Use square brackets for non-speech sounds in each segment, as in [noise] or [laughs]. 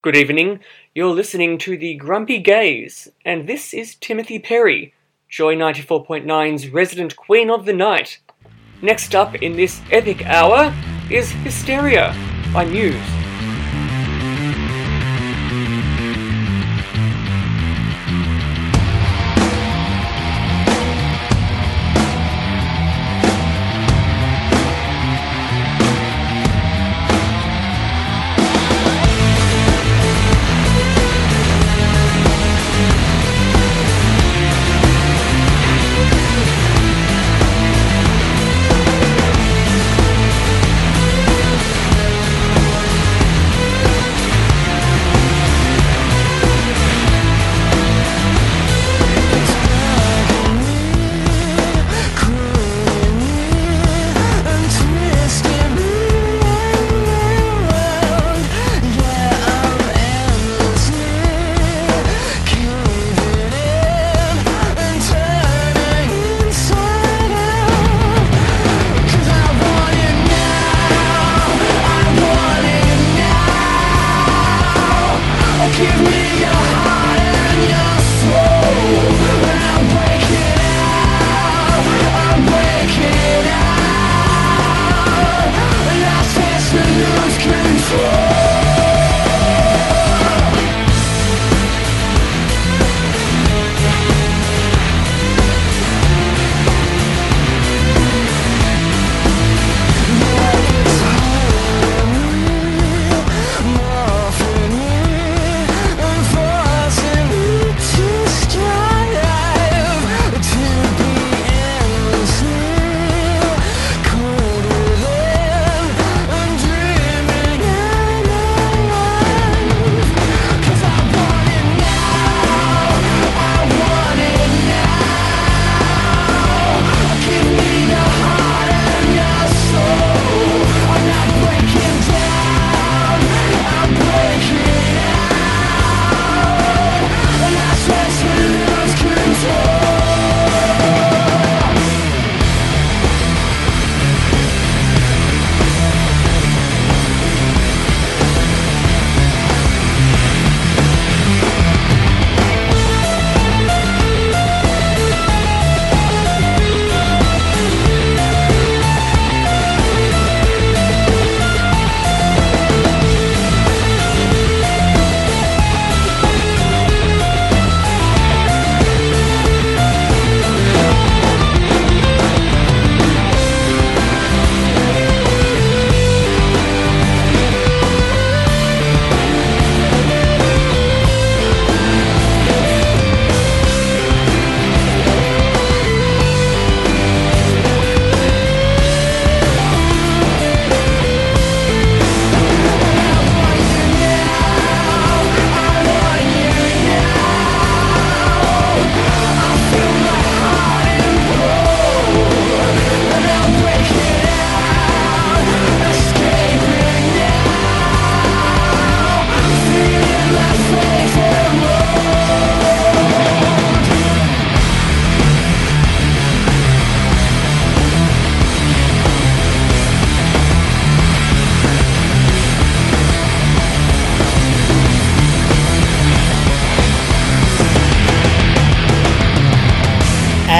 Good evening. You're listening to the Grumpy Gays, and this is Timothy Perry, Joy 94.9's resident queen of the night. Next up in this epic hour is Hysteria by Muse.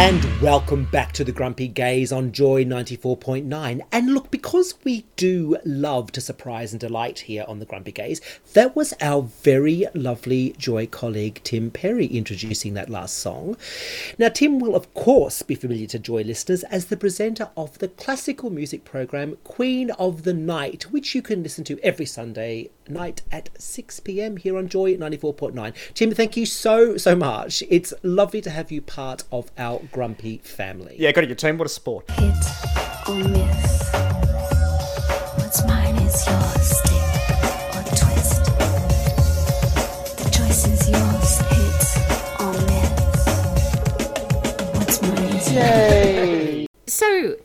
and welcome back to the Grumpy Gays on Joy 94.9. And look, because we do love to surprise and delight here on the Grumpy Gays, that was our very lovely Joy colleague Tim Perry introducing that last song. Now, Tim will, of course, be familiar to Joy listeners as the presenter of the classical music program Queen of the Night, which you can listen to every Sunday night at 6 pm here on Joy 94.9. Tim, thank you so, so much. It's lovely to have you part of our Grumpy family. Yeah, got it, your team. What a sport. Hit or miss. What's mine is yours. Stick or twist. The choice is yours. Hit or miss. What's mine is Yay! So,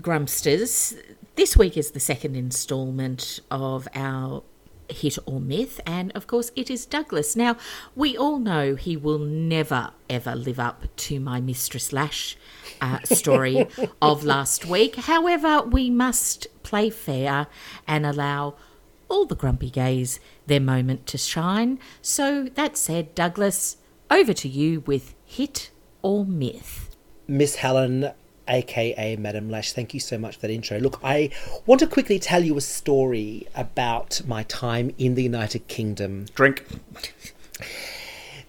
Grumpsters, this week is the second instalment of our hit or myth, and of course, it is Douglas. Now, we all know he will never ever live up to my Mistress Lash uh, story [laughs] of last week. However, we must play fair and allow all the grumpy gays their moment to shine. So that said, Douglas, over to you with hit or myth. Miss Helen, aka Madam Lash, thank you so much for that intro. Look, I want to quickly tell you a story about my time in the United Kingdom. Drink.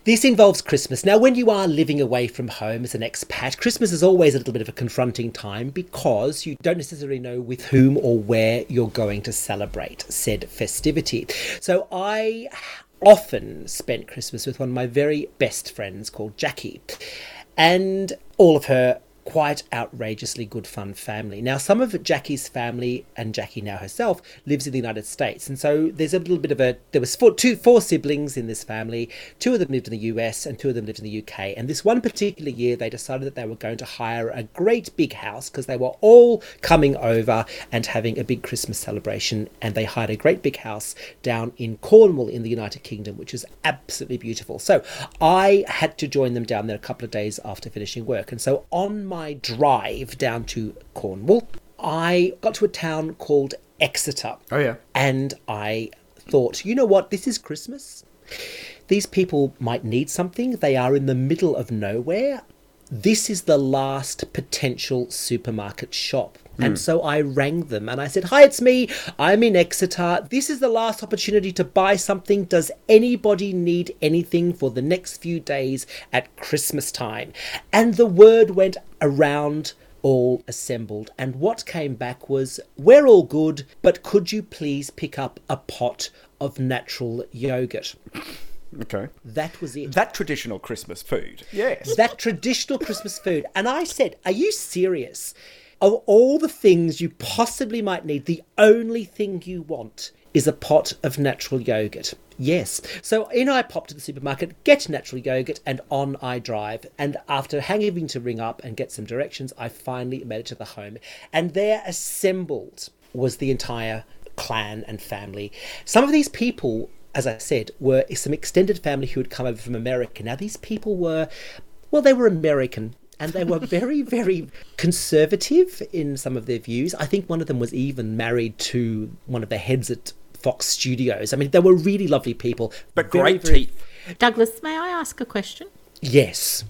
This involves Christmas. Now, when you are living away from home as an expat, Christmas is always a little bit of a confronting time because you don't necessarily know with whom or where you're going to celebrate said festivity. So I often spent Christmas with one of my very best friends called Jackie and all of her quite outrageously good fun family. Now, some of Jackie's family and Jackie now herself lives in the United States, and so there's a little bit of a there was four, two four siblings in this family. Two of them lived in the US, and two of them lived in the UK. And this one particular year, they decided that they were going to hire a great big house because they were all coming over and having a big Christmas celebration. And they hired a great big house down in Cornwall in the United Kingdom, which is absolutely beautiful. So I had to join them down there a couple of days after finishing work, and so on my drive down to Cornwall, I got to a town called Exeter. Oh, yeah. And I thought, you know what, this is Christmas. These people might need something. They are in the middle of nowhere. This is the last potential supermarket shop. And hmm. so I rang them and I said, Hi, it's me. I'm in Exeter. This is the last opportunity to buy something. Does anybody need anything for the next few days at Christmas time? And the word went around all assembled. And what came back was, We're all good, but could you please pick up a pot of natural yogurt? Okay. That was it. That traditional Christmas food. Yes. that traditional Christmas food. And I said, Are you serious? Of all the things you possibly might need, the only thing you want is a pot of natural yogurt. Yes. So in I pop to the supermarket, get natural yogurt, and on I drive. And after having to ring up and get some directions, I finally made it to the home. And there assembled was the entire clan and family. Some of these people, as I said, were some extended family who had come over from America. Now, these people were, well, they were American. And they were [laughs] very, very conservative in some of their views. I think one of them was even married to one of the heads at Fox Studios. I mean, they were really lovely people. But Very, great very- teeth. Douglas, may I ask a question? Yes.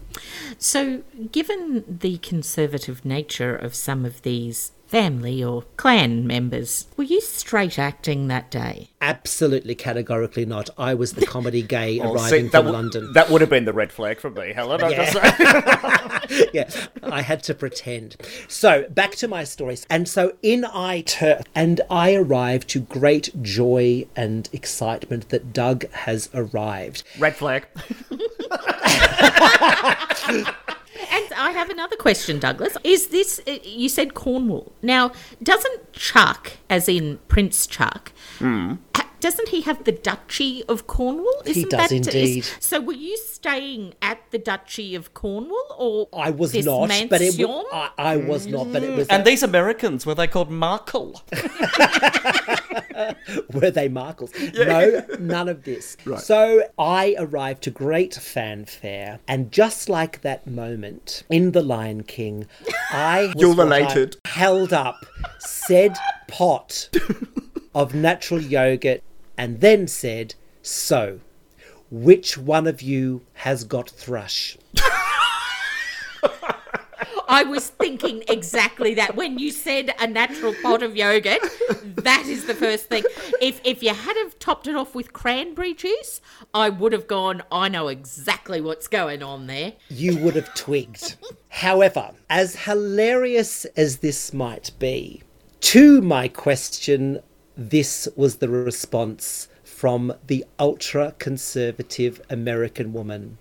So, given the conservative nature of some of these family or clan members, were you straight acting that day? Absolutely, categorically not. I was the comedy gay [laughs] Well, arriving see, from w- London. that would have been the red flag for me, Helen. I'm just saying. [laughs] [laughs] yeah, I had to pretend. So back to my stories. And so in I turn, and I arrive to great joy and excitement that Doug has arrived. red flag. I have another question, Douglas. Is this, uh, you said Cornwall. Now, doesn't Chuck, as in Prince Chuck, ha- doesn't he have the Duchy of Cornwall? He does indeed. so were you staying at the Duchy of Cornwall or I was this not, but it mansion? was, I, I was not, but it was. And these Americans, were they called Markle? [laughs] were they Markles? No, none of this. [laughs] So I arrived to great fanfare, and just like that moment in The Lion King, I [laughs] was You're what I related. held up said pot of natural yogurt, and then said, "So, which one of you has got thrush?" I was thinking exactly that. When you said a natural pot of yogurt, that is the first thing. If if you had have topped it off with cranberry juice, I would have gone, I know exactly what's going on there. you would have twigged. However, as hilarious as this might be, to my question, this was the response from the ultra conservative American woman.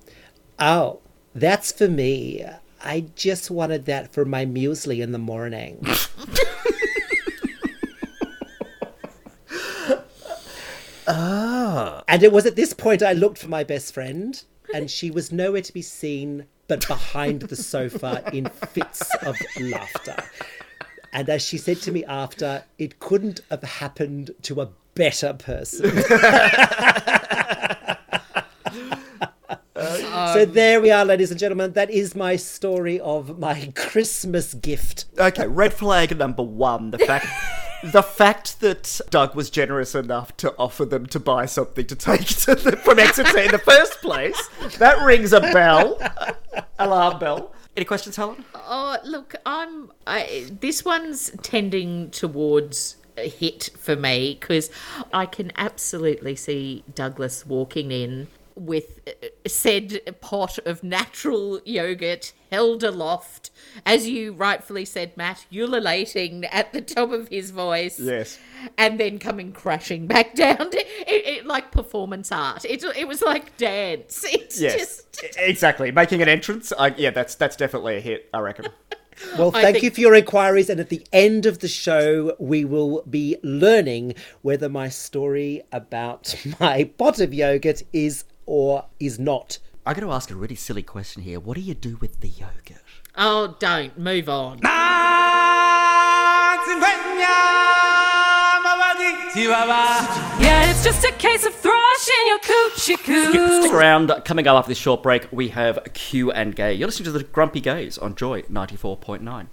Oh, that's for me. I just wanted that for my muesli in the morning. [laughs] Ah. And it was at this point I looked for my best friend, and she was nowhere to be seen but behind the sofa in fits of laughter. And as she said to me after, it couldn't have happened to a better person. [laughs] [laughs] so there we are, ladies and gentlemen. That is my story of my Christmas gift. Okay, red flag number one. The fact [laughs] the fact that Doug was generous enough to offer them to buy something to take to them from Exeter in the first place, that rings a bell. Alarm bell. Any questions, Helen? Oh, look, I'm. I, this one's tending towards a hit for me because I can absolutely see Douglas walking in with uh, said pot of natural yogurt held aloft, as you rightfully said, Matt, ululating at the top of his voice. Yes. And then coming crashing back down, [laughs] to, it, it, like performance art. It, it was like dance. It's Yes. just. Exactly. Making an entrance. I, yeah, that's that's definitely a hit, I reckon. [laughs] Well, thank think- you for your inquiries. And at the end of the show, we will be learning whether my story about [laughs] my pot of yogurt is or is not. I got to ask a really silly question here. What do you do with the yogurt? Oh, don't move on. Yeah, it's just a case of thrashing your coochie coo. Stick around. Coming up after this short break, we have Q and Gay. You're listening to the Grumpy Gays on Joy 94.9.